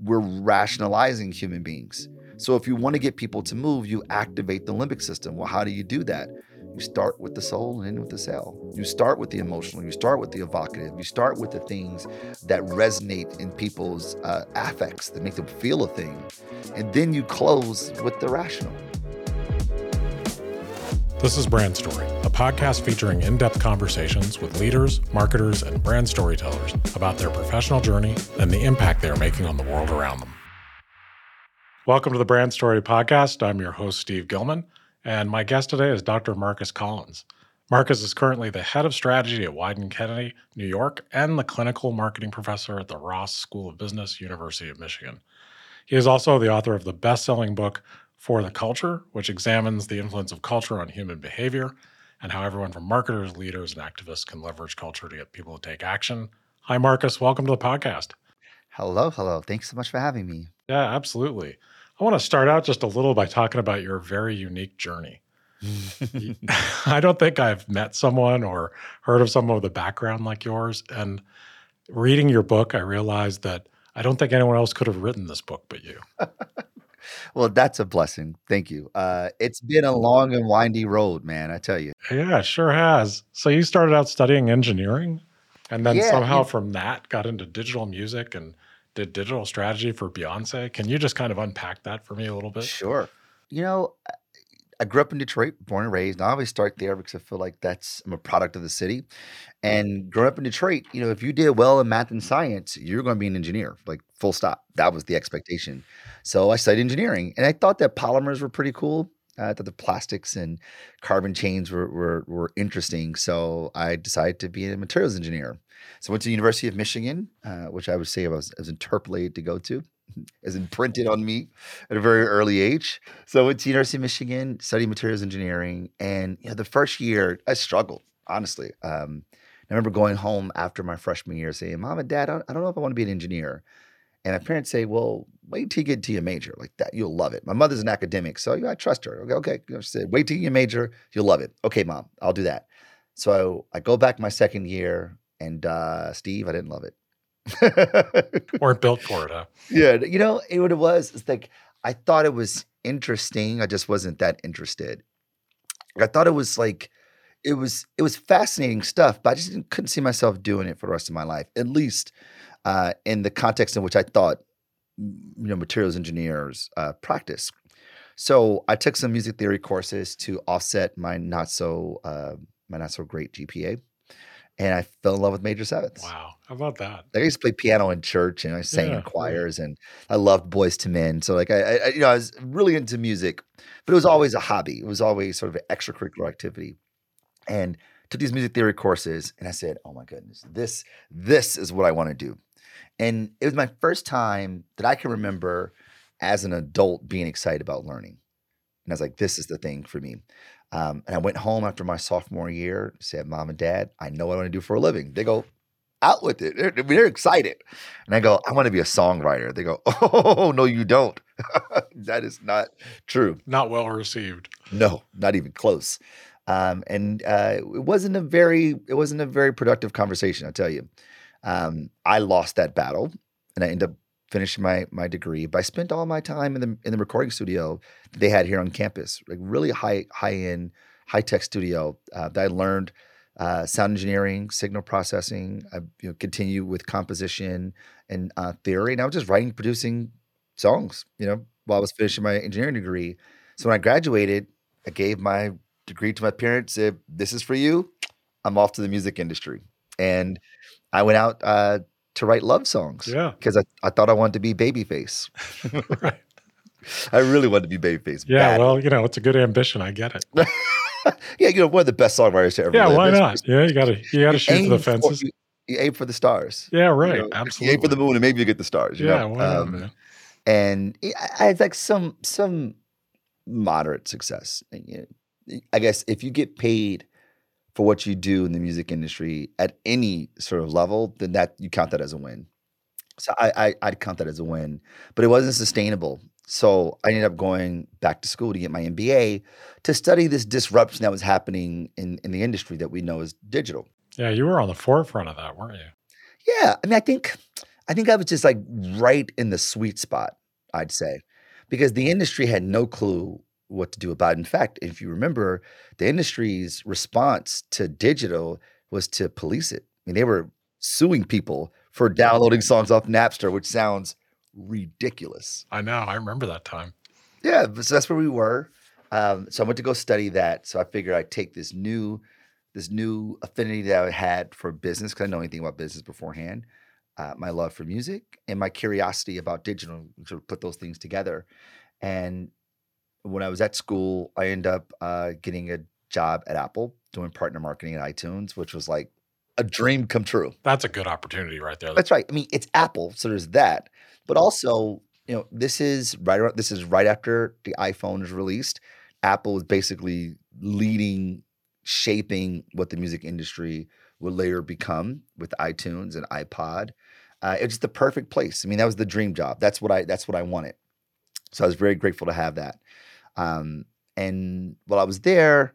we're rationalizing human beings. So if you want to get people to move, you activate the limbic system. Well, how do you do that? You start with the soul and end with the cell. You start with the emotional, you start with the evocative, you start with the things that resonate in people's uh, affects, that make them feel a thing. And then you close with the rational. This is Brand Story, a podcast featuring in depth conversations with leaders, marketers, and brand storytellers about their professional journey and the impact they are making on the world around them. Welcome to the Brand Story podcast. I'm your host, Steve Gilman, and my guest today is Dr. Marcus Collins. Marcus is currently the head of strategy at Wieden+Kennedy, New York, and the clinical marketing professor at the Ross School of Business, University of Michigan. He is also the author of the best selling book, for the Culture, which examines the influence of culture on human behavior and how everyone from marketers, leaders, and activists can leverage culture to get people to take action. Hi, Marcus. Welcome to the podcast. Hello, hello. Thanks so much for having me. Yeah, absolutely. I want to start out just a little by talking about your very unique journey. I don't think I've met someone or heard of someone with a background like yours. And reading your book, I realized that I don't think anyone else could have written this book but you. Well, that's a blessing. Thank you. Uh, it's been a long and windy road, man. I tell you. Yeah, sure has. So you started out studying engineering, and then Yeah, somehow from that got into digital music and did digital strategy for Beyonce. Can you just kind of unpack that for me a little bit? Sure. You know, I grew up in Detroit, born and raised. And I always start there because I feel like that's I'm a product of the city. And growing up in Detroit, you know, if you did well in math and science, you're going to be an engineer, like full stop. That was the expectation. So I studied engineering, and I thought that polymers were pretty cool. I thought the plastics and carbon chains were, were were interesting. So I decided to be a materials engineer. So I went to the University of Michigan, uh, which I would say I was, I was interpolated to go to, as imprinted on me at a very early age. So I went to University of Michigan, studied materials engineering, and you know, the first year I struggled honestly. Um, I remember going home after my freshman year saying, "Mom and Dad, I don't, I know if I want to be an engineer." And my parents say, "Well, wait till you get to your major, like that, you'll love it." My mother's an academic, so I trust her. Okay, okay. You know, she said, "Wait till you major, you'll love it." Okay, mom, I'll do that. So I go back my second year, and uh, Steve, I didn't love it. Weren't built for it, huh? Yeah, you know it, what it was. It's like I thought it was interesting. I just wasn't that interested. I thought it was like it was it was fascinating stuff, but I just didn't, couldn't see myself doing it for the rest of my life. At least uh, in the context in which I thought you know materials engineers uh, practice. So I took some music theory courses to offset my not so uh, my not so great GPA, and I fell in love with major sevenths. Wow. How about that? I used to play piano in church, and I sang Yeah, in yeah. choirs, and I loved Boyz II Men. So like I, I, I- you know, I was really into music, but it was always a hobby. It was always sort of an extracurricular activity, and took these music theory courses, and I said, "Oh my goodness, this this is what I want to do." And it was my first time that I can remember as an adult being excited about learning, and I was like, "This is the thing for me." Um, and I went home after my sophomore year, said, "Mom and Dad, I know what I want to do for a living." They go, out with it. They're, they're excited. And I go, I want to be a songwriter. They go, Oh, no, you don't. that is not true. Not well received. No, not even close. Um, and uh, it wasn't a very, it wasn't a very productive conversation. I'll tell you. Um, I lost that battle, and I ended up finishing my my degree. But I spent all my time in the in the recording studio they had here on campus, like really high high end, high tech studio uh, that I learned uh, sound engineering, signal processing. I you know, continue with composition and uh, theory, and I was just writing, producing songs. You know, while I was finishing my engineering degree. So when I graduated, I gave my degree to my parents. Said, "This is for you. I'm off to the music industry," and I went out uh, to write love songs Yeah. because I, I thought I wanted to be Babyface. Right. I really wanted to be Babyface. Yeah. Well, you know, it's a good ambition. I get it. yeah, you know, one of the best songwriters to ever Yeah. live. Why not? it's- Yeah. You gotta you gotta shoot for the fences. you, you aim for the stars. Yeah. you Right. know? You aim for the moon, and maybe you get the stars. You Yeah. know? Not, Um, man? and I had like some some moderate success. You I guess if you get paid for what you do in the music industry at any sort of level, then that you count that as a win. So I, I I'd count that as a win, but it wasn't sustainable. So I ended up going back to school to get my MBA to study this disruption that was happening in in the industry that we know as digital. Yeah. You were on the forefront of that, weren't you? Yeah, I mean, I think I think I was just like right in the sweet spot, I'd say, because the industry had no clue what to do about it. In fact, if you remember, the industry's response to digital was to police it. I mean, they were suing people for downloading songs off Napster, which sounds ridiculous. I know. I remember that time. Yeah, so that's where we were. Um, so I went to go study that. So I figured I'd take this new, this new affinity that I had for business because I know anything about business beforehand, uh, my love for music and my curiosity about digital, sort of put those things together. And when I was at school, I ended up uh, getting a job at Apple doing partner marketing at iTunes, which was like a dream come true. That's a good opportunity right there. That's right. I mean, it's Apple, so there's that. But also, you know, this is right around, this is right after the iPhone is released. Apple is basically leading, shaping what the music industry would later become with iTunes and iPod. Uh, it's just the perfect place. I mean, that was the dream job. That's what I that's what I wanted. So I was very grateful to have that. Um, and while I was there,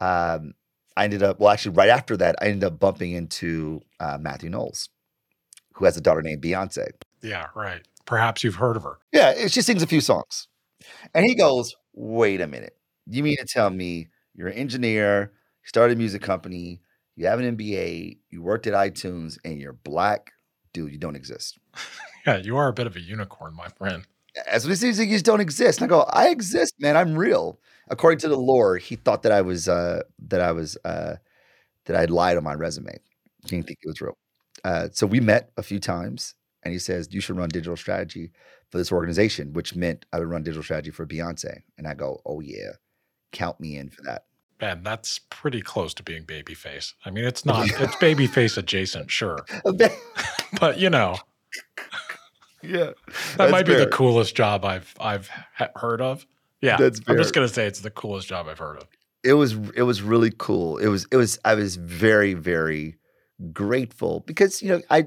um, I ended up well, actually, right after that, I ended up bumping into uh, Mathew Knowles, who has a daughter named Beyonce. Yeah, right. Perhaps you've heard of her. Yeah, she sings a few songs, and he goes, "Wait a minute, you mean to tell me you're an engineer, you started a music company, you have an MBA, you worked at iTunes, and you're black? Dude, you don't exist." Yeah, you are a bit of a unicorn, my friend. As what he says, you just don't exist. And I go, I exist, man. I'm real. According to the lore, he thought that I was uh, that I was uh, that I'd lied on my resume. He didn't think it was real. Uh, so we met a few times, and he says you should run digital strategy for this organization, which meant I would run digital strategy for Beyonce. And I go, oh yeah, count me in for that. Man, that's pretty close to being babyface. I mean, it's not, it's babyface adjacent, sure. but you know, yeah, that might be the coolest job I've I've heard of. Yeah, That's I'm just gonna say it's the coolest job I've heard of. it was it was really cool. It was it was I was very very grateful because you know I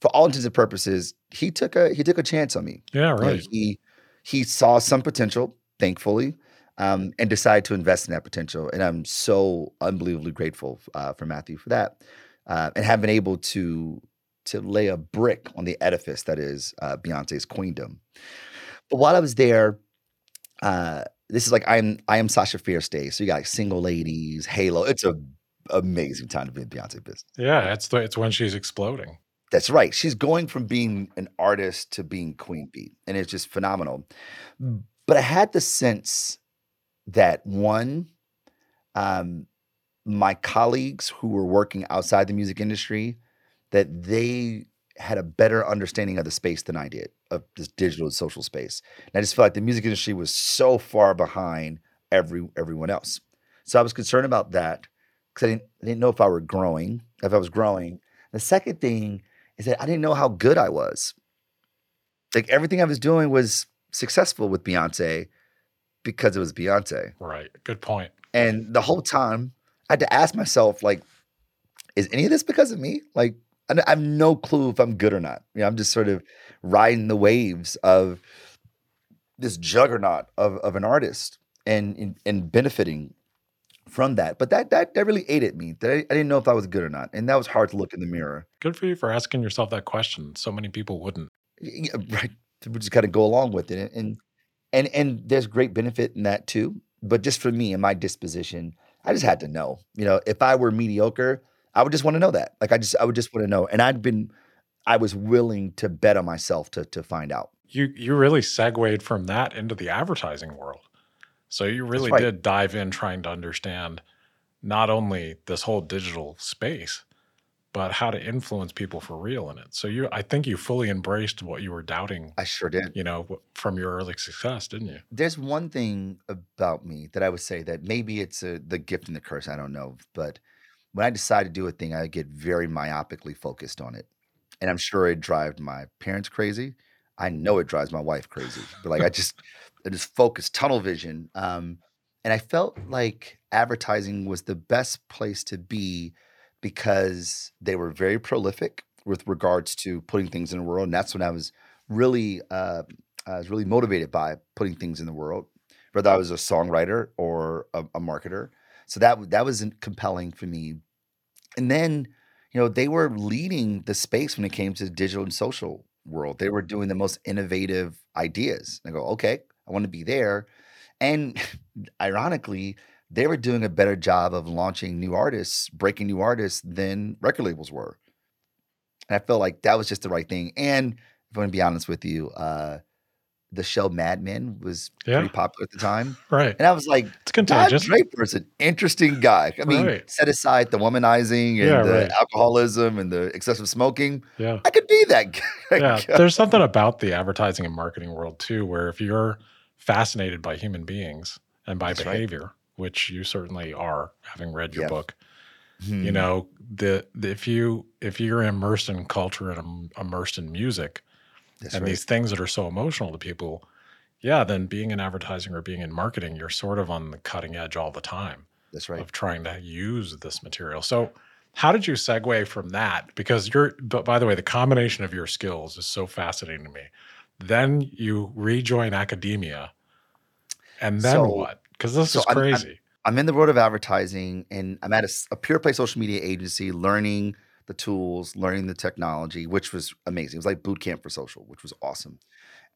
for all intents and purposes he took a he took a chance on me. Yeah, You know, right. he he saw some potential, thankfully, um, and decided to invest in that potential. And I'm so unbelievably grateful uh, for Mathew for that, uh, and have been able to to lay a brick on the edifice that is uh, Beyonce's queendom. But while I was there, uh, this is like I'm I am Sasha Fierce Day. So you got like single ladies, Halo. It's a amazing time to be in Beyonce business. Yeah, it's the, it's when she's exploding. That's right. She's going from being an artist to being Queen Bee, and it's just phenomenal. But I had the sense that one, um, my colleagues who were working outside the music industry, that they had a better understanding of the space than I did of this digital and social space. And I just felt like the music industry was so far behind every everyone else. So I was concerned about that because I didn't, I didn't know if I were growing, if I was growing. The second thing is that I didn't know how good I was. Like everything I was doing was successful with Beyonce because it was Beyonce. Right. Good point. And the whole time I had to ask myself, like, is any of this because of me? Like, I I have no clue if I'm good or not. You know, I'm just sort of riding the waves of this juggernaut of, of an artist and, and and benefiting from that. But that that that really ate at me. That I, I didn't know if I was good or not. And that was hard to look in the mirror. Good for you for asking yourself that question. So many people wouldn't. Y- y- right we just kind of go along with it and and and there's great benefit in that too but just for me and my disposition i just had to know you know if i were mediocre i would just want to know that like i just i would just want to know and i'd been i was willing to bet on myself to to find out You you really segued from that into the advertising world. So you really right. did dive in trying to understand not only this whole digital space, but how to influence people for real in it. So you I think you fully embraced what you were doubting, i sure did you know, from your early success, didn't you? there's one thing about me that i would say that maybe it's a, the gift and the curse i don't know but when i decide to do a thing i get very myopically focused on it and i'm sure it drives my parents crazy i know it drives my wife crazy but like i just i just focus tunnel vision um and i felt like advertising was the best place to be because they were very prolific with regards to putting things in the world and that's when i was really uh I was really motivated by putting things in the world, whether I was a songwriter or a, a marketer. So that that was compelling for me. And then, you know, they were leading the space when it came to the digital and social world. They were doing the most innovative ideas. I go, okay, I want to be there. And ironically, they were doing a better job of launching new artists, breaking new artists than record labels were. And I felt like that was just the right thing. And if I'm going to be honest with you, uh, the show Mad Men was Yeah. pretty popular at the time. Right. And I was like, It's Todd contagious. Draper's an interesting guy. I mean, Right. set aside the womanizing and Yeah, the right. alcoholism and the excessive smoking. Yeah. I could be that guy. Yeah. There's something about the advertising and marketing world too, where if you're fascinated by human beings and by That's right. behavior, which you certainly are, having read your Yeah. book, Hmm. you know, the, the if you if you're immersed in culture and im- immersed in music That's and right. these things that are so emotional to people, yeah, then being in advertising or being in marketing, you're sort of on the cutting edge all the time. That's right. of trying to use this material. So, how did you segue from that? Because you're, but by the way, the combination of your skills is so fascinating to me. Then you rejoin academia, and then So- what? Because this so is I'm- I'm- crazy. I'm in the world of advertising and I'm at a pure play social media agency learning the tools, learning the technology, which was amazing. It was like boot camp for social, which was awesome.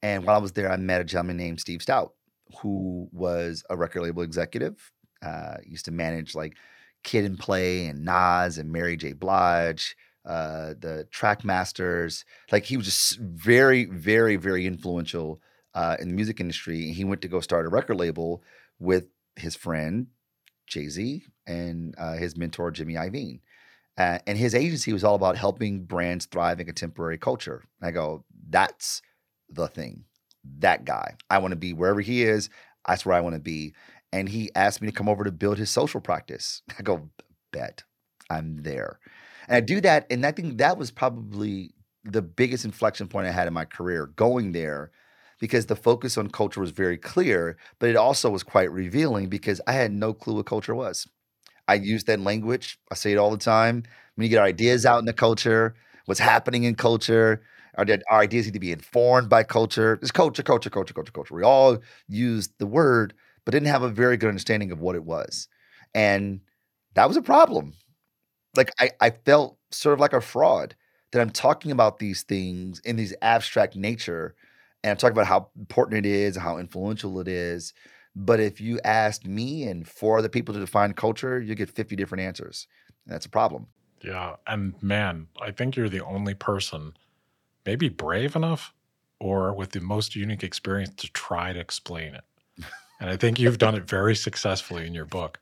And while I was there, I met a gentleman named Steve Stoute, who was a record label executive. Uh, used to manage like Kid and Play and Nas and Mary J. Blige, uh, the Track Masters. Like he was just very, very, very influential uh, in the music industry. And he went to go start a record label with his friend Jay Z and uh, his mentor Jimmy Iovine. Uh, and his agency was all about helping brands thrive in contemporary culture. And I go, that's the thing. That guy. I want to be wherever he is. That's where I want to be. And he asked me to come over to build his social practice. I go, bet I'm there. And I do that. And I think that was probably the biggest inflection point I had in my career going there because the focus on culture was very clear, but it also was quite revealing because I had no clue what culture was. I use that language. I say it all the time. When you get our ideas out in the culture, what's happening in culture, our, our ideas need to be informed by culture. It's culture, culture, culture, culture, culture. We all used the word, but didn't have a very good understanding of what it was. And that was a problem. Like I, I felt sort of like a fraud that I'm talking about these things in these abstract nature and I'm talking about how important it is how influential it is. But if you asked me and four other people to define culture, you get 50 different answers. And that's a problem. Yeah. And man, I think you're the only person, maybe brave enough or with the most unique experience to try to explain it. And I think you've done it very successfully in your book.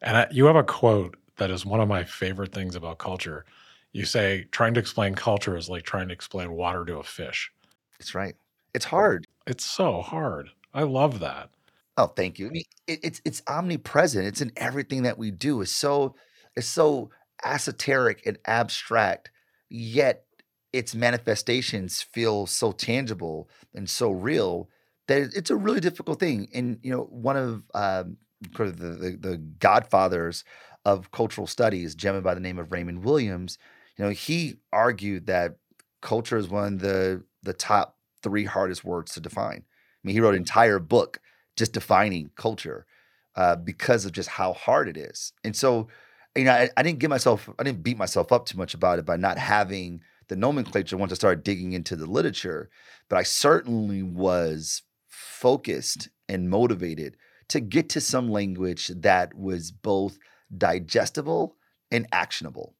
And I, you have a quote that is one of my favorite things about culture. You say, trying to explain culture is like trying to explain water to a fish. That's right. It's hard. It's so hard. I love that. Oh, thank you. I mean, it, it's it's omnipresent. It's in everything that we do. It's so it's so esoteric and abstract, yet its manifestations feel so tangible and so real that it's a really difficult thing. And you know, one of um, the, the the godfathers of cultural studies, a gentleman by the name of Raymond Williams, you know, he argued that culture is one of the the top three hardest words to define. I mean, he wrote an entire book just defining culture uh, because of just how hard it is. And so, you know, I, I didn't give myself, I didn't beat myself up too much about it by not having the nomenclature once I started digging into the literature. But I certainly was focused and motivated to get to some language that was both digestible and actionable.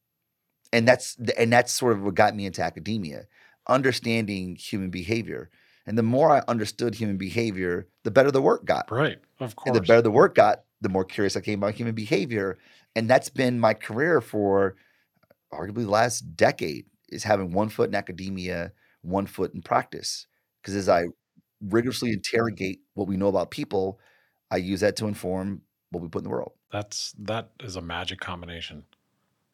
And that's and that's sort of what got me into academia, understanding human behavior. And the more I understood human behavior, the better the work got. Right. Of course. And the better the work got, the more curious I came about human behavior. And that's been my career for arguably the last decade is having one foot in academia, one foot in practice. Because as I rigorously interrogate what we know about people, I use that to inform what we put in the world. That's that is a magic combination.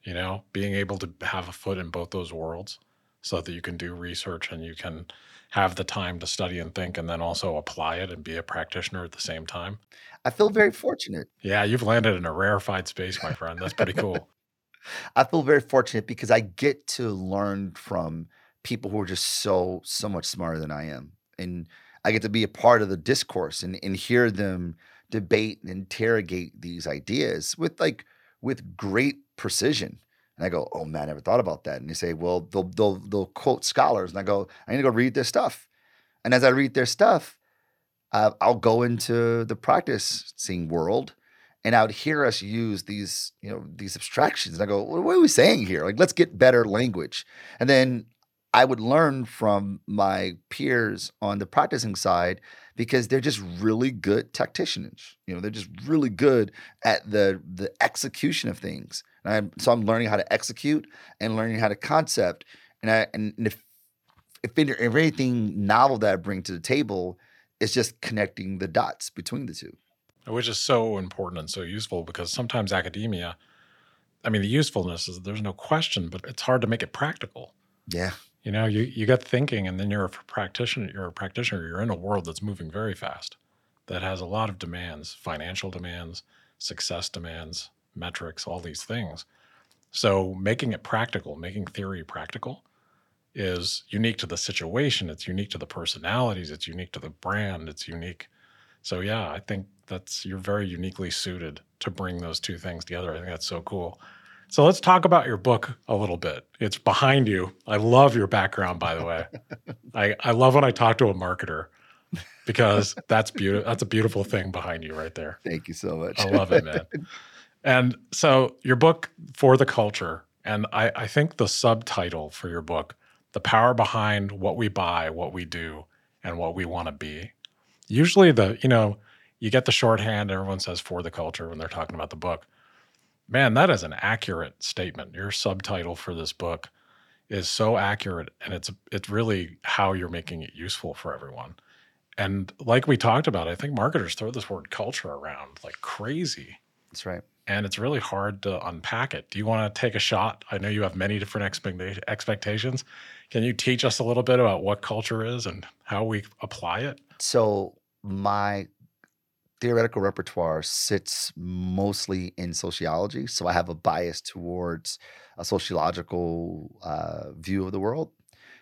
You know, being able to have a foot in both those worlds so that you can do research and you can have the time to study and think and then also apply it and be a practitioner at the same time. I feel very fortunate. Yeah, you've landed in a rarefied space, my friend. That's pretty cool. I feel very fortunate because I get to learn from people who are just so so much smarter than I am, and I get to be a part of the discourse and and hear them debate and interrogate these ideas with like with great precision. And I go, oh man, I never thought about that. And they say, well, they'll they'll they'll quote scholars, and I go, I need to go read their stuff. And as I read their stuff, uh, I'll go into the practicing world, and I would hear us use these, you know, these abstractions. And I go, what are we saying here? Like, let's get better language. And then I would learn from my peers on the practicing side because they're just really good tacticians. You know, they're just really good at the the execution of things. And I'm, so I'm learning how to execute and learning how to concept. And I and if if, if anything novel that I bring to the table is just connecting the dots between the two. Which is so important and so useful because sometimes academia, I mean, the usefulness is there's no question, but it's hard to make it practical. Yeah. You know, you, you get thinking and then you're a practitioner, you're a practitioner, you're in a world that's moving very fast, that has a lot of demands, financial demands, success demands, metrics, all these things. So making it practical, making theory practical is unique to the situation, it's unique to the personalities, it's unique to the brand, it's unique. So yeah, I think that's you're very uniquely suited to bring those two things together. I think that's so cool. So let's talk about your book a little bit. It's behind you. I love your background, by the way. I, I love when I talk to a marketer because that's beautiful. That's a beautiful thing behind you right there. Thank you so much. I love it, man. and so your book for the culture, and I, I think the subtitle for your book, the power behind what we buy, what we do, and what we want to be. Usually the, you know, you get the shorthand, everyone says for the culture when they're talking about the book. Man, that is an accurate statement. Your subtitle for this book is so accurate and it's it's really how you're making it useful for everyone. And like we talked about, I think marketers throw this word culture around like crazy. That's right. And it's really hard to unpack it. Do you want to take a shot? I know you have many different expectations. Can you teach us a little bit about what culture is and how we apply it? So, my theoretical repertoire sits mostly in sociology. So I have a bias towards a sociological uh, view of the world.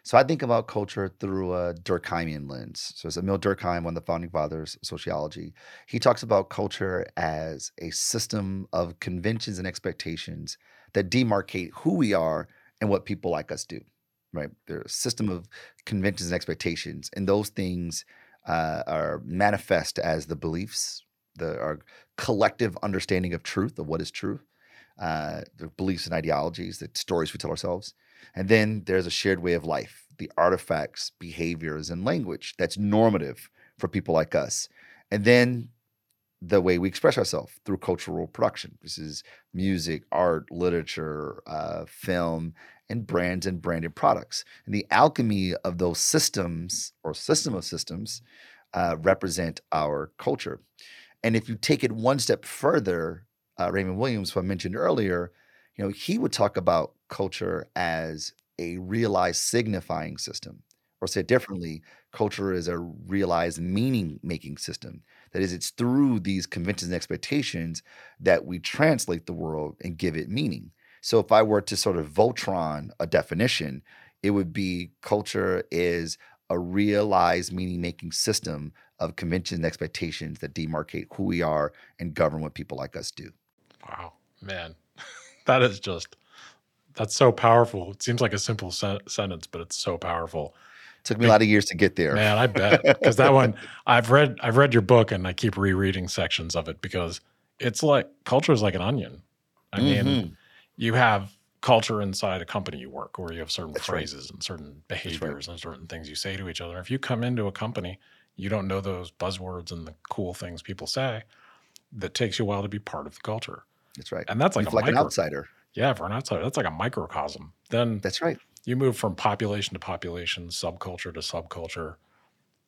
So I think about culture through a Durkheimian lens. So it's Émile Durkheim, one of the founding fathers of sociology. He talks about culture as a system of conventions and expectations that demarcate who we are and what people like us do. Right? There's a system of conventions and expectations, and those things uh, are manifest as the beliefs, the our collective understanding of truth, of what is true, uh, the beliefs and ideologies, the stories we tell ourselves. And then there's a shared way of life, the artifacts, behaviors, and language that's normative for people like us. And then the way we express ourselves through cultural production. This is music, art, literature, uh, film, and brands and branded products. And the alchemy of those systems or system of systems uh, represent our culture. And if you take it one step further, uh, Raymond Williams, who I mentioned earlier, know, he would talk about culture as a realized signifying system. Or said differently, culture is a realized meaning making system. That is, it's through these conventions and expectations that we translate the world and give it meaning. So if I were to sort of Voltron a definition, it would be culture is a realized meaning making system of conventions and expectations that demarcate who we are and govern what people like us do. Wow, man, that is just that's so powerful. It seems like a simple sen- sentence, but it's so powerful. Took me a lot of years to get there. Man, I bet because that one I've read. I've read your book and I keep rereading sections of it because it's like culture is like an onion. I mm-hmm. mean, you have culture inside a company you work where you have certain That's phrases right. and certain behaviors right. and certain things you say to each other. If you come into a company, you don't know those buzzwords and the cool things people say, that takes you a while to be part of the culture. That's right. And that's like, like micro, an outsider. Yeah, for an outsider, that's like a microcosm. Then that's right. You move from population to population, subculture to subculture,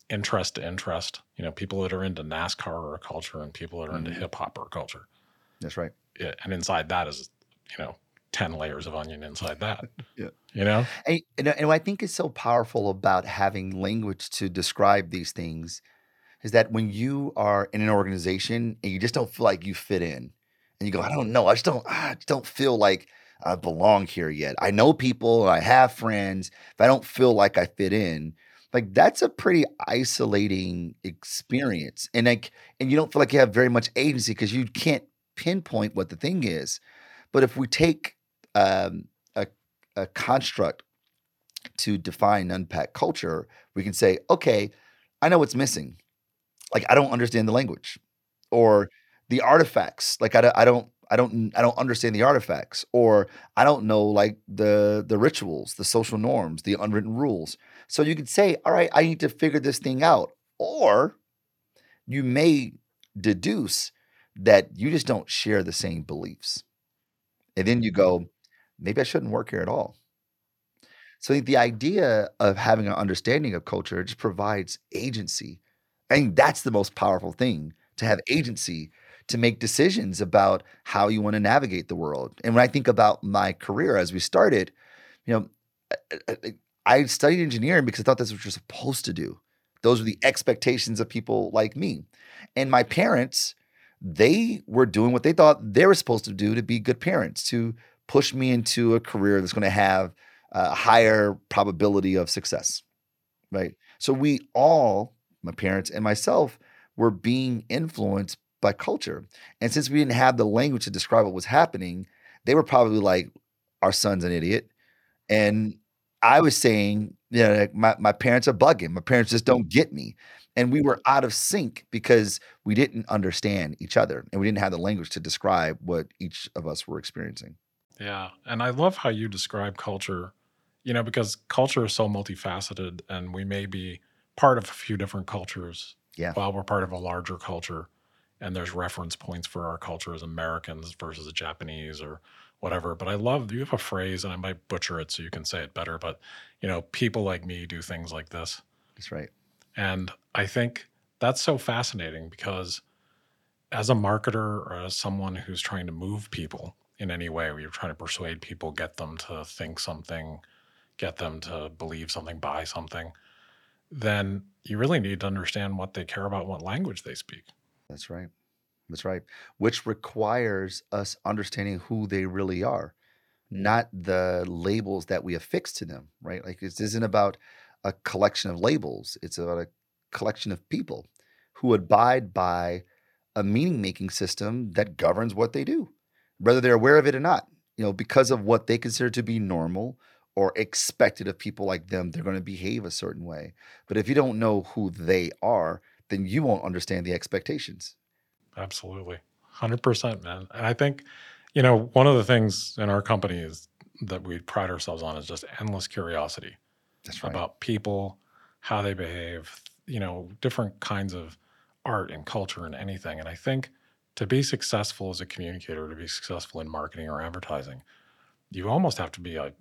interest to interest. You know, people that are into NASCAR are a culture, and people that are mm-hmm. into hip hop are a culture. That's right. Yeah, and inside that is, you know, 10 layers of onion inside that. yeah. You know? And, and, and what I think is so powerful about having language to describe these things is that when you are in an organization and you just don't feel like you fit in, and you go, I don't know, I just don't, I just don't feel like I belong here yet. I know people, and I have friends, but I don't feel like I fit in. Like that's a pretty isolating experience, and like, and you don't feel like you have very much agency because you can't pinpoint what the thing is. But if we take um, a, a construct to define unpack culture, we can say, okay, I know what's missing. Like I don't understand the language, or the artifacts. Like I, don't- I don't, I don't, I don't understand the artifacts, or I don't know like the the rituals, the social norms, the unwritten rules. So you could say, all right, I need to figure this thing out, or you may deduce that you just don't share the same beliefs, and then you go, mm-hmm. maybe I shouldn't work here at all. So the idea of having an understanding of culture just provides agency. I think that's the most powerful thing to have agency to make decisions about how you want to navigate the world. And when I think about my career as we started, you know, I, I- studied engineering because I thought that's what you're supposed to do. Those were the expectations of people like me. And my parents, they were doing what they thought they were supposed to do to be good parents, to push me into a career that's going to have a higher probability of success, right? So we all, my parents and myself, were being influenced by culture. And since we didn't have the language to describe what was happening, they were probably like, our son's an idiot. And I was saying, you know, like, my, my parents are bugging. My parents just don't get me. And we were out of sync because we didn't understand each other and we didn't have the language to describe what each of us were experiencing. Yeah. And I love how you describe culture, you know, because culture is so multifaceted and we may be part of a few different cultures Yeah. while we're part of a larger culture. And there's reference points for our culture as Americans versus the Japanese or whatever. But I love you have a phrase, and I might butcher it so you can say it better. But, you know, people like me do things like this. That's right. And I think that's so fascinating because as a marketer or as someone who's trying to move people in any way, where you're trying to persuade people, get them to think something, get them to believe something, buy something, then you really need to understand what they care about, what language they speak. That's right. That's right. Which requires us understanding who they really are, not the labels that we affix to them, right? Like this isn't about a collection of labels, it's about a collection of people who abide by a meaning making system that governs what they do, whether they're aware of it or not. You know, because of what they consider to be normal or expected of people like them, they're going to behave a certain way. But if you don't know who they are, then you won't understand the expectations. Absolutely. 100%, man. And I think, you know, one of the things in our company is that we pride ourselves on is just endless curiosity. That's right. about people, how they behave, you know, different kinds of art and culture and anything. And I think to be successful as a communicator, to be successful in marketing or advertising, you almost have to be a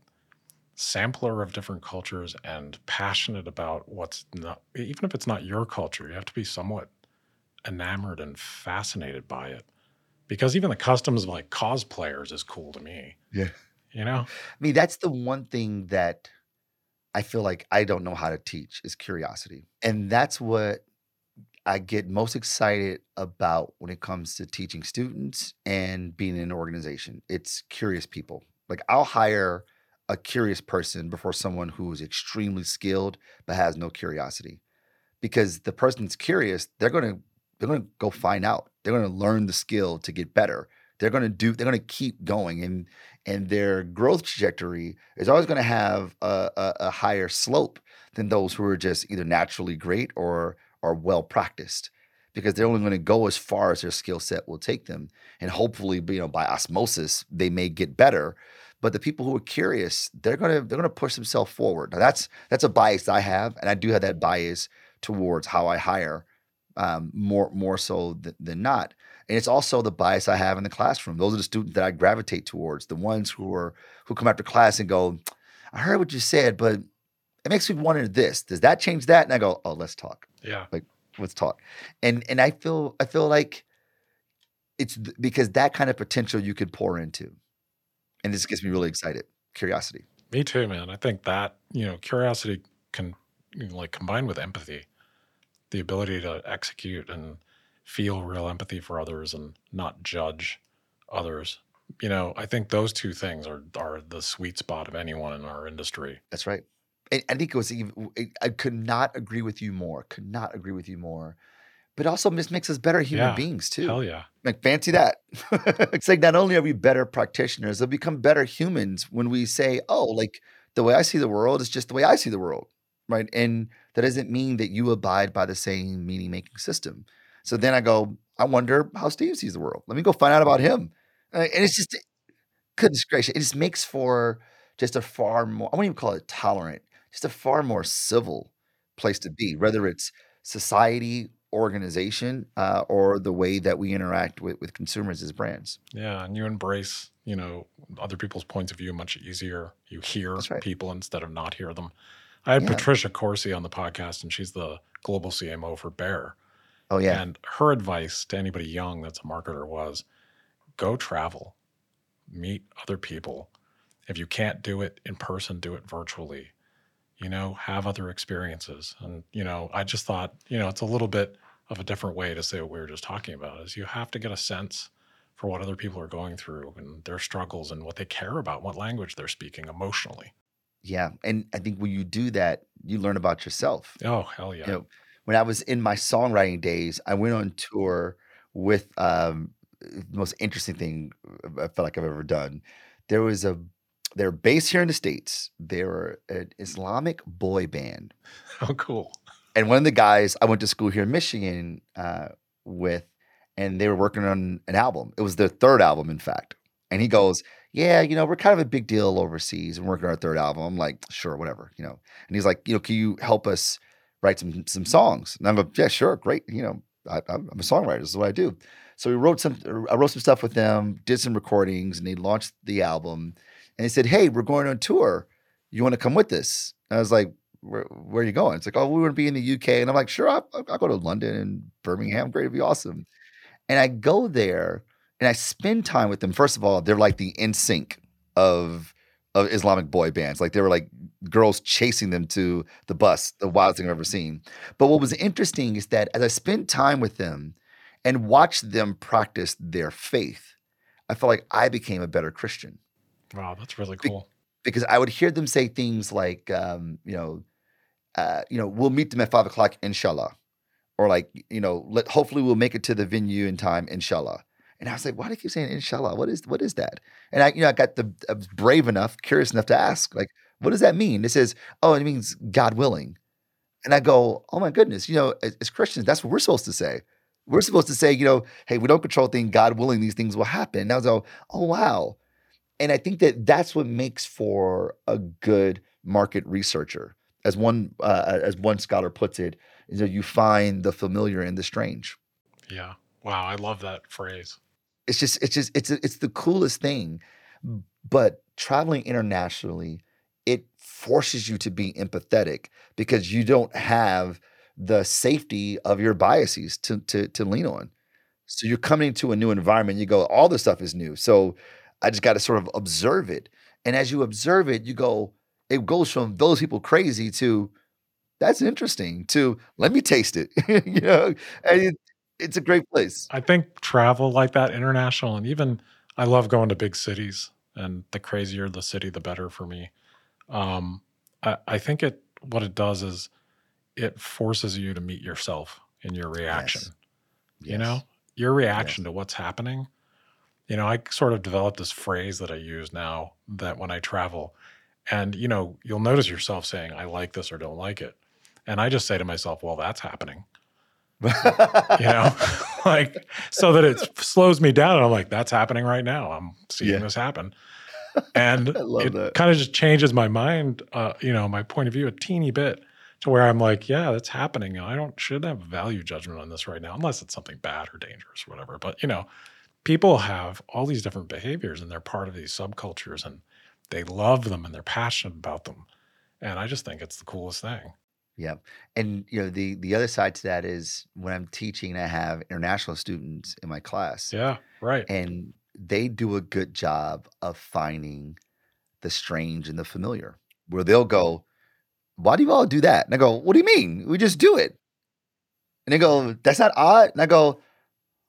sampler of different cultures and passionate about what's not, even if it's not your culture, you have to be somewhat enamored and fascinated by it. Because even the customs of like cosplayers is cool to me, Yeah. you know? I mean, that's the one thing that I feel like I don't know how to teach is curiosity. And that's what I get most excited about when it comes to teaching students and being in an organization. It's curious people. Like I'll hire a curious person before someone who is extremely skilled but has no curiosity. Because the person's curious, they're going to they're to go find out. They're going to learn the skill to get better. They're going to do they're to keep going and and their growth trajectory is always going to have a, a, a higher slope than those who are just either naturally great or are well practiced because they're only going to go as far as their skill set will take them and hopefully you know by osmosis they may get better but the people who are curious they're going to they're to push themselves forward now that's that's a bias i have and i do have that bias towards how i hire um, more more so th- than not and it's also the bias I have in the classroom. Those are the students that I gravitate towards, the ones who are who come after class and go, "I heard what you said, but it makes me wonder this. Does that change that?" And I go, "Oh, let's talk. Yeah. Like let's talk." And and I feel I feel like it's th- because that kind of potential you could pour into, and this gets me really excited. Curiosity. Me too, man. I think that, you know, curiosity can you know, like combined with empathy, the ability to execute and feel real empathy for others and not judge others. You know, I think those two things are are the sweet spot of anyone in our industry. That's right. And I think it was even. I could not agree with you more. Could not agree with you more. But also just makes us better human Yeah. beings too. Hell yeah. Like fancy that. it's like not only are we better practitioners, they'll become better humans when we say, "Oh, like the way I see the world is just the way I see the world." Right? And that doesn't mean that you abide by the same meaning-making system. So then I go, I wonder how Steve sees the world. Let me go find out about him. Uh, and it's just goodness gracious, it just makes for just a far more I wouldn't even call it tolerant, just a far more civil place to be, whether it's society, organization, uh, or the way that we interact with, with consumers as brands. Yeah, and you embrace, you know, other people's points of view much easier. You hear right. people instead of not hear them. I had Yeah. Patricia Corsi on the podcast, and she's the global CMO for Bayer. Oh yeah. And her advice to anybody young that's a marketer was go travel, meet other people. If you can't do it in person, do it virtually. You know, have other experiences. And, you know, I just thought, you know, it's a little bit of a different way to say what we were just talking about is you have to get a sense for what other people are going through and their struggles and what they care about, what language they're speaking emotionally. Yeah. And I think when you do that, you learn about yourself. Oh, hell yeah. You know, when I was in my songwriting days, I went on tour with um, the most interesting thing I felt like I've ever done. There was a they're based here in the states. They were an Islamic boy band, Oh, cool. And one of the guys I went to school here in Michigan uh, with, and they were working on an album. It was their third album, in fact. And he goes, "Yeah, you know, we're kind of a big deal overseas, and working on our third album." I'm like, "Sure, whatever," you know. And he's like, "You know, can you help us write some some songs?" And I'm like, "Yeah, sure, great. You know, I, I'm I'm a songwriter. This is what I do." So we wrote some. I wrote some stuff with them, did some recordings, and they launched the album. And they said, "Hey, we're going on tour. You want to come with us?" And I was like, where, where are you going? It's like, oh, we want to be in the UK. And I'm like, sure, I'll, I'll go to London and Birmingham. Great, it'd be awesome. And I go there and I spend time with them. First of all, they're like the NSYNC of of Islamic boy bands. Like they were like girls chasing them to the bus, the wildest thing I've ever seen. But what was interesting is that as I spent time with them and watched them practice their faith, I felt like I became a better Christian Wow, that's really Be- cool. because I would hear them say things like, um, you know, uh, you know, we'll meet them at five o'clock, inshallah, or like, you know, let hopefully we'll make it to the venue in time, inshallah. And I was like, why do you keep saying inshallah? What is what is that? And I, you know, I got the I was brave enough, curious enough to ask, like, what does that mean? It says, oh, it means God willing. And I go, oh my goodness, you know, as, as Christians, that's what we're supposed to say. We're supposed to say, you know, hey, we don't control things. God willing, these things will happen. And I was like, oh wow. And I think that that's what makes for a good market researcher. As one uh, as one scholar puts it, is that you find the familiar in the strange. Yeah. Wow, I love that phrase. It's just it's just it's it's the coolest thing. But traveling internationally, it forces you to be empathetic because you don't have the safety of your biases to to to lean on. So you're coming into a new environment, you go, all this stuff is new. So I just got to sort of observe it. And as you observe it, you go, it goes from those people crazy to that's interesting to let me taste it. you know, and it, it's a great place. I think travel like that, international, and even I love going to big cities. And the crazier the city, the better for me. Um, I, I think it what it does is it forces you to meet yourself in your reaction. You know, your reaction to what's happening. You know, I sort of developed this phrase that I use now that when I travel, and you know, you'll notice yourself saying, I like this or don't like it. And I just say to myself, well, that's happening. you know like so that it slows me down and i'm like that's happening right now i'm seeing Yeah. this happen and it kind of just changes my mind uh, you know my point of view a teeny bit to where i'm like yeah that's happening i don't should have a value judgment on this right now unless it's something bad or dangerous or whatever but you know people have all these different behaviors and they're part of these subcultures and they love them and they're passionate about them and i just think it's the coolest thing Yeah. And you know, the the other side to that is when I'm teaching, I have international students in my class. yeah right And they do a good job of finding the strange and the familiar. Where they'll go, Why do you all do that? And I go, What do you mean? We just do it. And they go, That's not odd. And I go,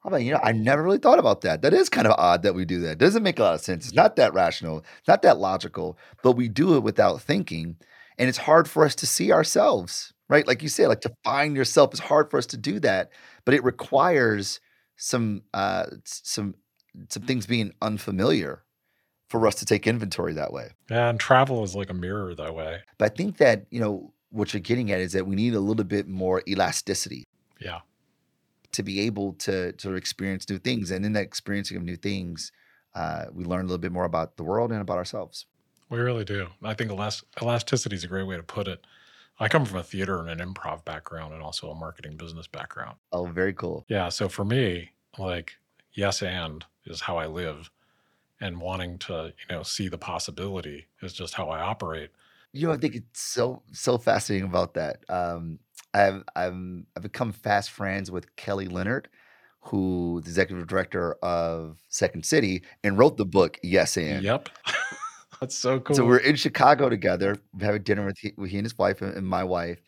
Oh, man, you know, I never really thought about that. That is kind of odd that we do that. It doesn't make a lot of sense. It's not that rational, not that logical, but we do it without thinking. And it's hard for us to see ourselves, right? Like you said, like to find yourself is hard for us to do that, but it requires some uh some some things being unfamiliar for us to take inventory that way. Yeah, and travel is like a mirror that way. But I think that, you know, what you're getting at is that we need a little bit more elasticity Yeah. To be able to to experience new things. And in that experiencing of new things, uh, we learn a little bit more about the world and about ourselves. We really do. I think elas- elasticity is a great way to put it. I come from a theater and an improv background and also a marketing business background. Oh, very cool. Yeah. So for me, like, yes, and is how I live. And wanting to, you know, see the possibility is just how I operate. You know, I think it's so so fascinating about that. Um, I've I'm I've become fast friends with Kelly Leonard, who the executive director of Second City and wrote the book Yes and. Yep. That's so cool. So we're in Chicago together, having dinner with he, with he and his wife and, and my wife,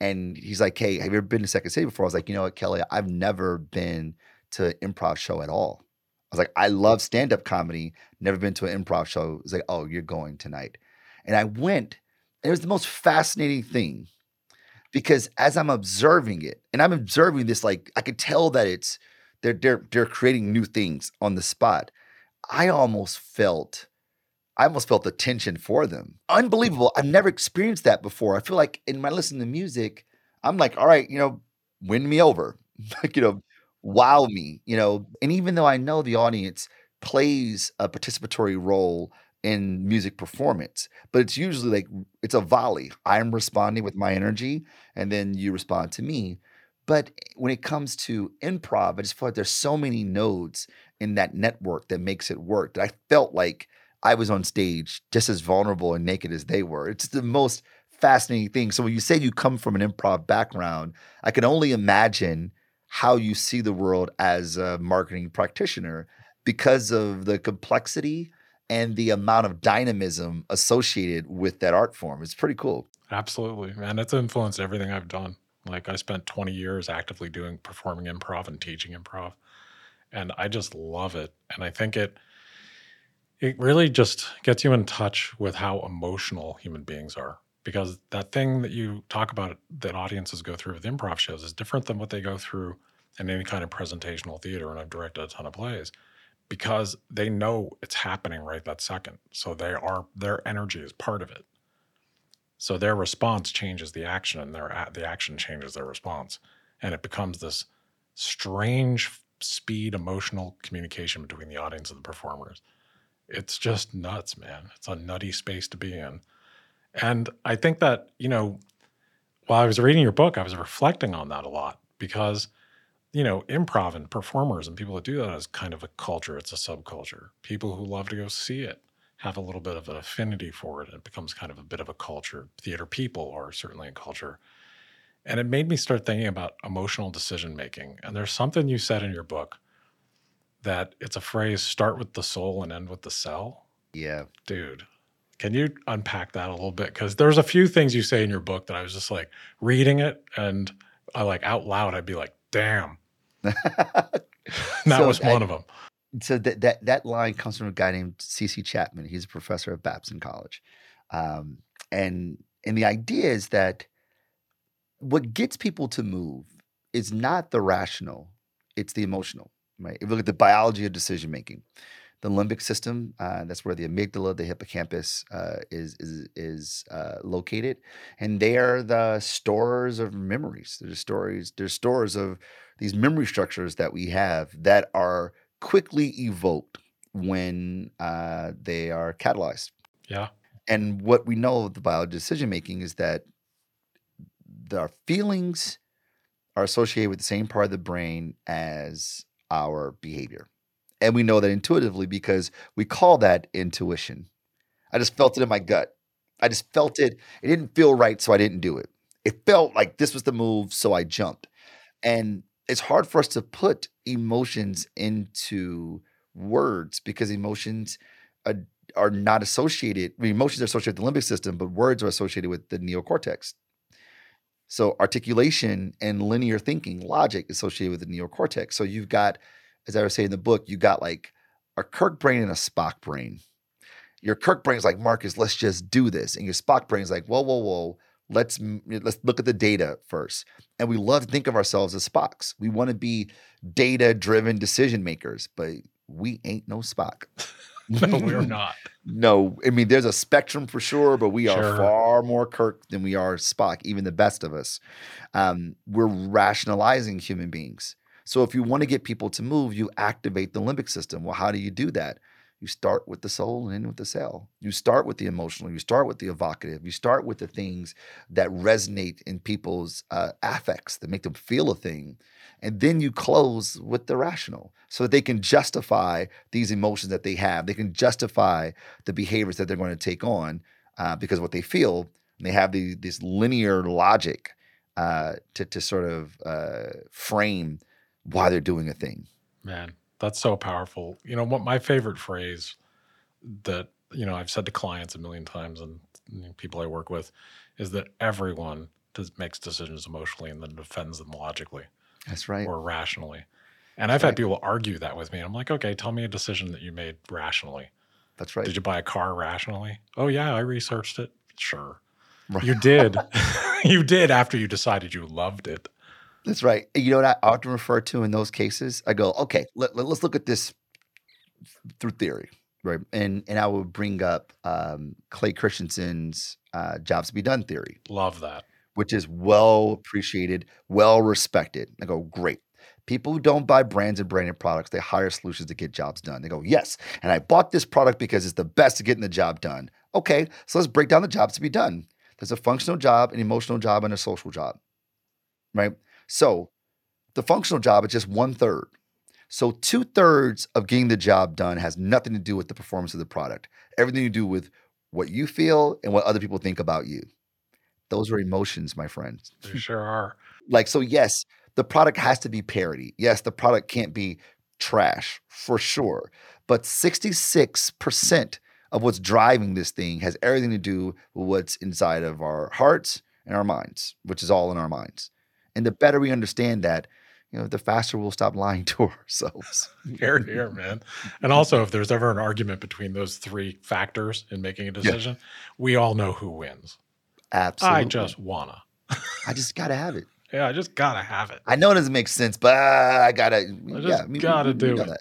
and he's like, "Hey, have you ever been to Second City before?" I was like, "You know what, Kelly? I've never been to an improv show at all." I was like, "I love stand up comedy, never been to an improv show." He's like, "Oh, you're going tonight," and I went. And it was the most fascinating thing because as I'm observing it, and I'm observing this, like I could tell that it's they're they're they're creating new things on the spot. I almost felt I almost felt the tension for them. Unbelievable. I've never experienced that before. I feel like in my listening to music, I'm like, all right, you know, win me over. like, you know, wow me, you know. And even though I know the audience plays a participatory role in music performance, but it's usually like it's a volley. I'm responding with my energy, and then you respond to me. But eh, when it comes to improv, I just feel like there's so many nodes in that network that makes it work that I felt like I was on stage just as vulnerable and naked as they were. It's the most fascinating thing. So when you say you come from an improv background, I can only imagine how you see the world as a marketing practitioner because of the complexity and the amount of dynamism associated with that art form. It's pretty cool. Absolutely. man. it's influenced everything I've done. Like I spent 20 years actively doing performing improv and teaching improv. And I just love it. And I think it it really just gets you in touch with how emotional human beings are. Because that thing that you talk about that audiences go through with improv shows is different than what they go through in any kind of presentational theater. And I've directed a ton of plays because they know it's happening right that second. So they are their energy is part of it. So their response changes the action, and their the action changes their response, and it becomes this strange speed emotional communication between the audience and the performers. It's just nuts, man. It's a nutty space to be in, and I think that you know, while I was reading your book, I was reflecting on that a lot because you know, improv and performers and people that do that is kind of a culture. It's a subculture. People who love to go see it have a little bit of an affinity for it. And It becomes kind of a bit of a culture. Theater people are certainly a culture. And it made me start thinking about emotional decision making. And there's something you said in your book that it's a phrase start with the soul and end with the sell. Yeah. Dude, can you unpack that a little bit? Because there's a few things you say in your book that I was just like reading it and I like out loud, I'd be like, damn, that So was I- one of them. so that that that line comes from a guy named C.C. Chapman. He's a professor at Babson College, um, and and the idea is that what gets people to move is not the rational; it's the emotional. Right? If you look at the biology of decision making, the limbic system, uh, that's where the amygdala, the hippocampus, uh, is is is uh, located, and they are the stores of memories. They're stories. They're stores of these memory structures that we have that are quickly evoked when uh, they are catalyzed. Yeah. And what we know of the of decision making is that our feelings are associated with the same part of the brain as our behavior. And we know that intuitively because we call that intuition. I just felt it in my gut. I just felt it. It didn't feel right, so I didn't do it. It felt like this was the move, so I jumped. And it's hard for us to put emotions into words because emotions are, are not associated. I mean, emotions are associated with the limbic system, but words are associated with the neocortex. So articulation and linear thinking, logic associated with the neocortex. So you've got, as I was saying in the book, you got like a Kirk brain and a Spock brain. Your Kirk brain is like, Marcus, let's just do this. And your Spock brain is like, whoa, whoa, whoa, Let's let's look at the data first. And we love to think of ourselves as Spocks. We want to be data-driven decision makers, but we ain't no Spock. no, we're not. No, I mean there's a spectrum for sure, but we are far more Kirk than we are Spock. Even the best of us, um, we're rationalizing human beings. So if you want to get people to move, you activate the limbic system. Well, how do you do that? You start with the soul and end with the sell. You start with the emotional. You start with the evocative. You start with the things that resonate in people's uh, affects that make them feel a thing, and then you close with the rational, so that they can justify these emotions that they have. They can justify the behaviors that they're going to take on uh, because what they feel. And they have the, this linear logic uh, to to sort of uh, frame why they're doing a thing. Man, that's so powerful. You know, what my favorite phrase that, you know, I've said to clients a million times and people I work with is that everyone does, makes decisions emotionally and then defends them logically That's right. or rationally. And I've Right. had people argue that with me. I'm like, okay, tell me a decision that you made rationally. That's right. Did you buy a car rationally? Oh, yeah, I researched it. Sure. Right. You did. you did after you decided you loved it. That's right. You know what I often refer to in those cases? I go, okay, let, let, us look at this through theory, right? And and I would bring up um, Clay Christensen's uh, jobs to be done theory, Love that. which is well appreciated, well respected. I go, great. People who don't buy brands and branded products, they hire solutions to get jobs done. They go, yes, and I bought this product because it's the best at getting the job done. Okay, so let's break down the jobs to be done. There's a functional job, an emotional job, and a social job, right? So the functional job is just one third. So two thirds of getting the job done has nothing to do with the performance of the product. Everything to do with what you feel and what other people think about you. Those are emotions, my friends. They sure are. Like, so yes, the product has to be parity. Yes, the product can't be trash for sure. But 66% of what's driving this thing has everything to do with what's inside of our hearts and our minds, which is all in our minds. And the better we understand that, you know, the faster we'll stop lying to ourselves. Here, here, man. And also, if there's ever an argument between those three factors in making a decision, we all know who wins. Absolutely. I just wanna. I just gotta have it. Yeah, I just gotta have it. I know it doesn't make sense, but uh, I gotta. I just yeah, we- we- gotta we, do know it. that.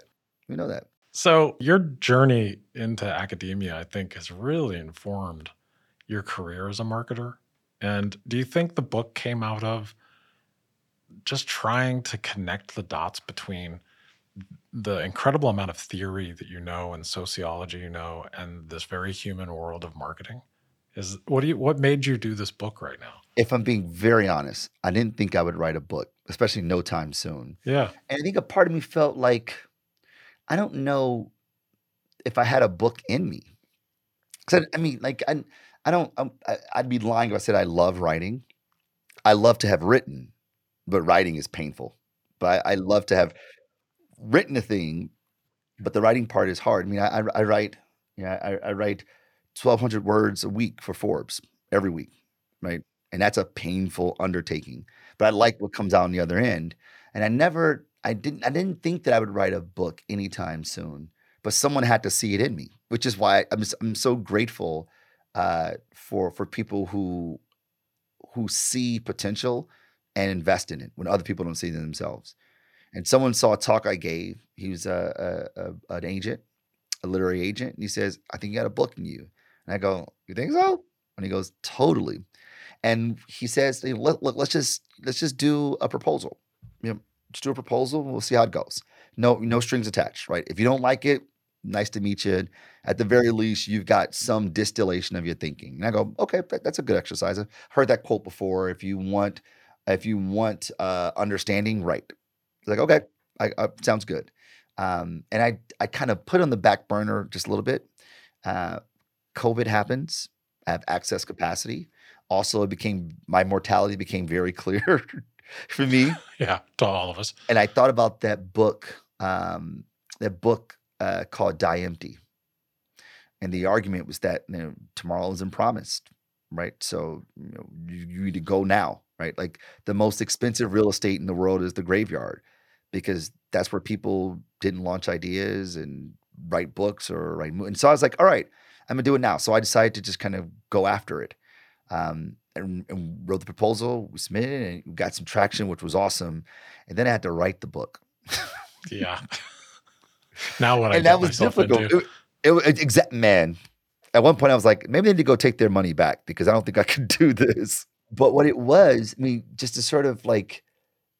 We know that. So, your journey into academia, I think, has really informed your career as a marketer. And do you think the book came out of just trying to connect the dots between the incredible amount of theory that you know and sociology you know and this very human world of marketing? Is what do you what made you do this book right now? If I'm being very honest, I didn't think I would write a book, especially no time soon. Yeah. And I think a part of me felt like I don't know if I had a book in me. Because I, I mean, like I, I don't. I'm, I, I'd be lying if I said I love writing. I love to have written, but writing is painful. But I, I love to have written a thing, but the writing part is hard. I mean, I, I, write, yeah, I, I write twelve hundred words a week for Forbes every week, right? And that's a painful undertaking. But I like what comes out on the other end. And I never, I didn't, I didn't think that I would write a book anytime soon. But someone had to see it in me, which is why I'm, I'm so grateful uh, for for people who who see potential and invest in it when other people don't see it themselves. And someone saw a talk I gave. He was a, a, a an agent, a literary agent, and he says, "I think you got a book in you." And I go, "You think so?" And he goes, "Totally." And he says, "Hey, "Look, look, let's just let's just do a proposal. You know, just do a proposal. We'll see how it goes. No, no strings attached, right? If you don't like it, nice to meet you. At the very least, you've got some distillation of your thinking." And I go, "Okay, that, that's a good exercise. I've heard that quote before. If you want, if you want uh, understanding, right?" Like, "Okay, I, I, sounds good." Um, and I I kind of put on the back burner just a little bit. Uh, COVID happens. I have access capacity. Also, it became my mortality became very clear for me Yeah, to all of us. and I thought about that book, um, that book uh, called "Die Empty," and the argument was that you know, tomorrow isn't promised, right? So you, know, you, you need to go now, right? Like the most expensive real estate in the world is the graveyard, because that's where people didn't launch ideas and write books or write. And so I was like, all right, I'm gonna do it now. So I decided to just kind of go after it. um, and, and wrote the proposal. We submitted and got some traction, which was awesome. And then I had to write the book. yeah. now what? I and that was difficult. Into. It, it, it exact man. At one point, I was like, maybe they need to go take their money back because I don't think I can do this. But what it was, I mean, just to sort of like,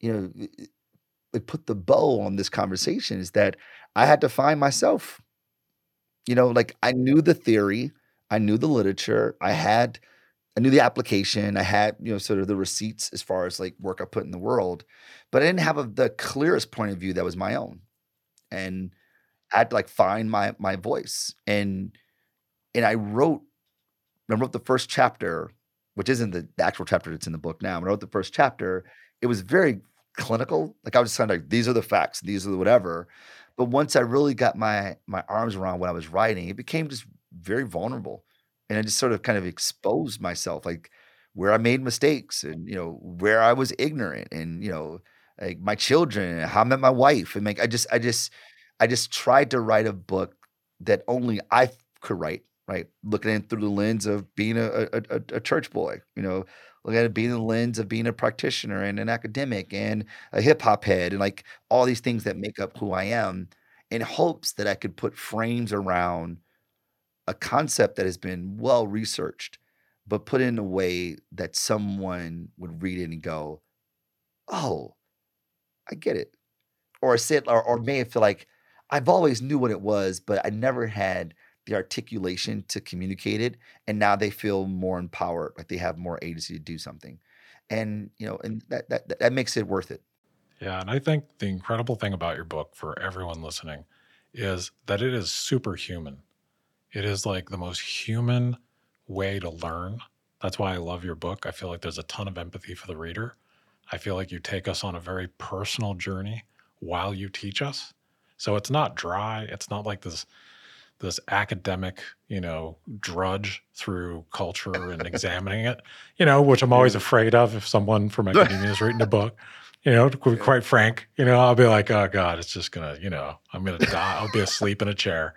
you know, eh, eh, like put the bow on this conversation is that I had to find myself. You know, like I knew the theory, I knew the literature, I had I knew the application. I had, you know, sort of the receipts as far as like work I put in the world, but I didn't have a, the clearest point of view that was my own. And I had to like find my my voice. And and I wrote, I wrote the first chapter, which isn't the, actual chapter that's in the book now. When I wrote the first chapter, it was very clinical. Like I was just kind of like, these are the facts, these are the whatever. But once I really got my my arms around what I was writing, it became just very vulnerable and I just sort of kind of exposed myself, like where I made mistakes and you know where I was ignorant and you know like my children and how I met my wife and like I just I just I just tried to write a book that only I could write, right? Looking at through the lens of being a, a, a, church boy, you know, looking at it being the lens of being a practitioner and an academic and a hip hop head and like all these things that make up who I am in hopes that I could put frames around a concept that has been well researched, but put in a way that someone would read it and go, "Oh, I get it," or sit or, or may feel like I've always knew what it was, but I never had the articulation to communicate it, and now they feel more empowered, like they have more agency to do something, and you know, and that that that makes it worth it. Yeah, and I think the incredible thing about your book for everyone listening is that it is superhuman. It is like the most human way to learn. That's why I love your book. I feel like there's a ton of empathy for the reader. I feel like you take us on a very personal journey while you teach us. So it's not dry. It's not like this this academic, you know, drudge through culture and examining it, you know, which I'm always afraid of if someone from academia is reading a book. You know, to be quite frank, you know, I'll be like, oh God, it's just gonna, you know, I'm gonna die. I'll be asleep in a chair.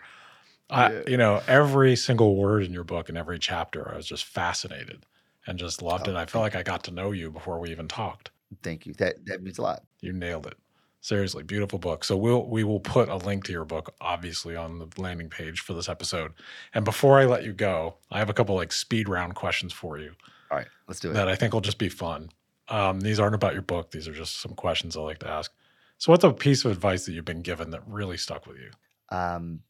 I, you know, every single word in your book and every chapter, I was just fascinated and just loved oh, it. I felt like I got to know you before we even talked. Thank you. That that means a lot. You nailed it. Seriously, beautiful book. So we'll we will put a link to your book obviously on the landing page for this episode. And before I let you go, I have a couple like speed round questions for you. All right, let's do it. That I think will just be fun. Um, these aren't about your book. These are just some questions I like to ask. So, what's a piece of advice that you've been given that really stuck with you? Um,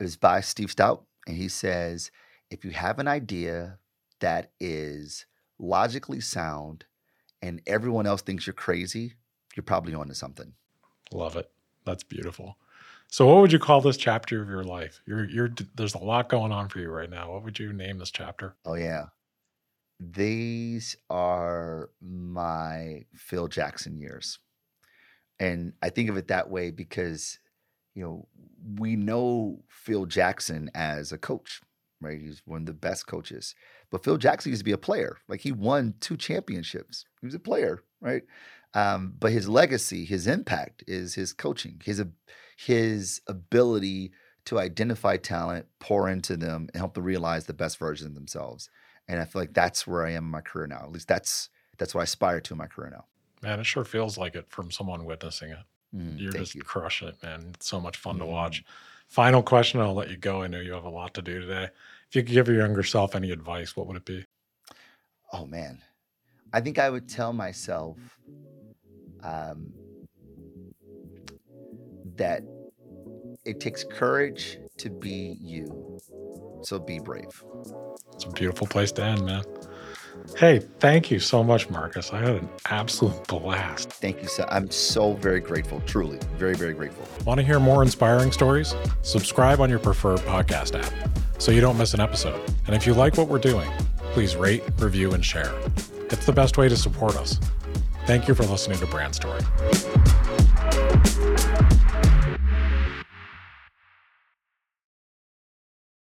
is by Steve Stoute, and he says, if you have an idea that is logically sound and everyone else thinks you're crazy, you're probably onto something. Love it. That's beautiful. So, what would you call this chapter of your life? You're, you're, there's a lot going on for you right now. What would you name this chapter? Oh, yeah. These are my Phil Jackson years. And I think of it that way because you know, we know Phil Jackson as a coach, right? He's one of the best coaches. But Phil Jackson used to be a player. Like he won two championships. He was a player, right? Um, but his legacy, his impact is his coaching, his his ability to identify talent, pour into them, and help them realize the best version of themselves. And I feel like that's where I am in my career now. At least that's that's what I aspire to in my career now. Man, it sure feels like it from someone witnessing it. Mm, You're just you. crushing it, man. It's so much fun mm. to watch. Final question, I'll let you go. I know you have a lot to do today. If you could give your younger self any advice, what would it be? Oh man, I think I would tell myself um, that it takes courage to be you. So be brave. It's a beautiful place to end, man. Hey, thank you so much, Marcus. I had an absolute blast. Thank you. So I'm so very grateful, truly, very, very grateful. Want to hear more inspiring stories? Subscribe on your preferred podcast app so you don't miss an episode. And if you like what we're doing, please rate, review, and share. It's the best way to support us. Thank you for listening to Brand Story.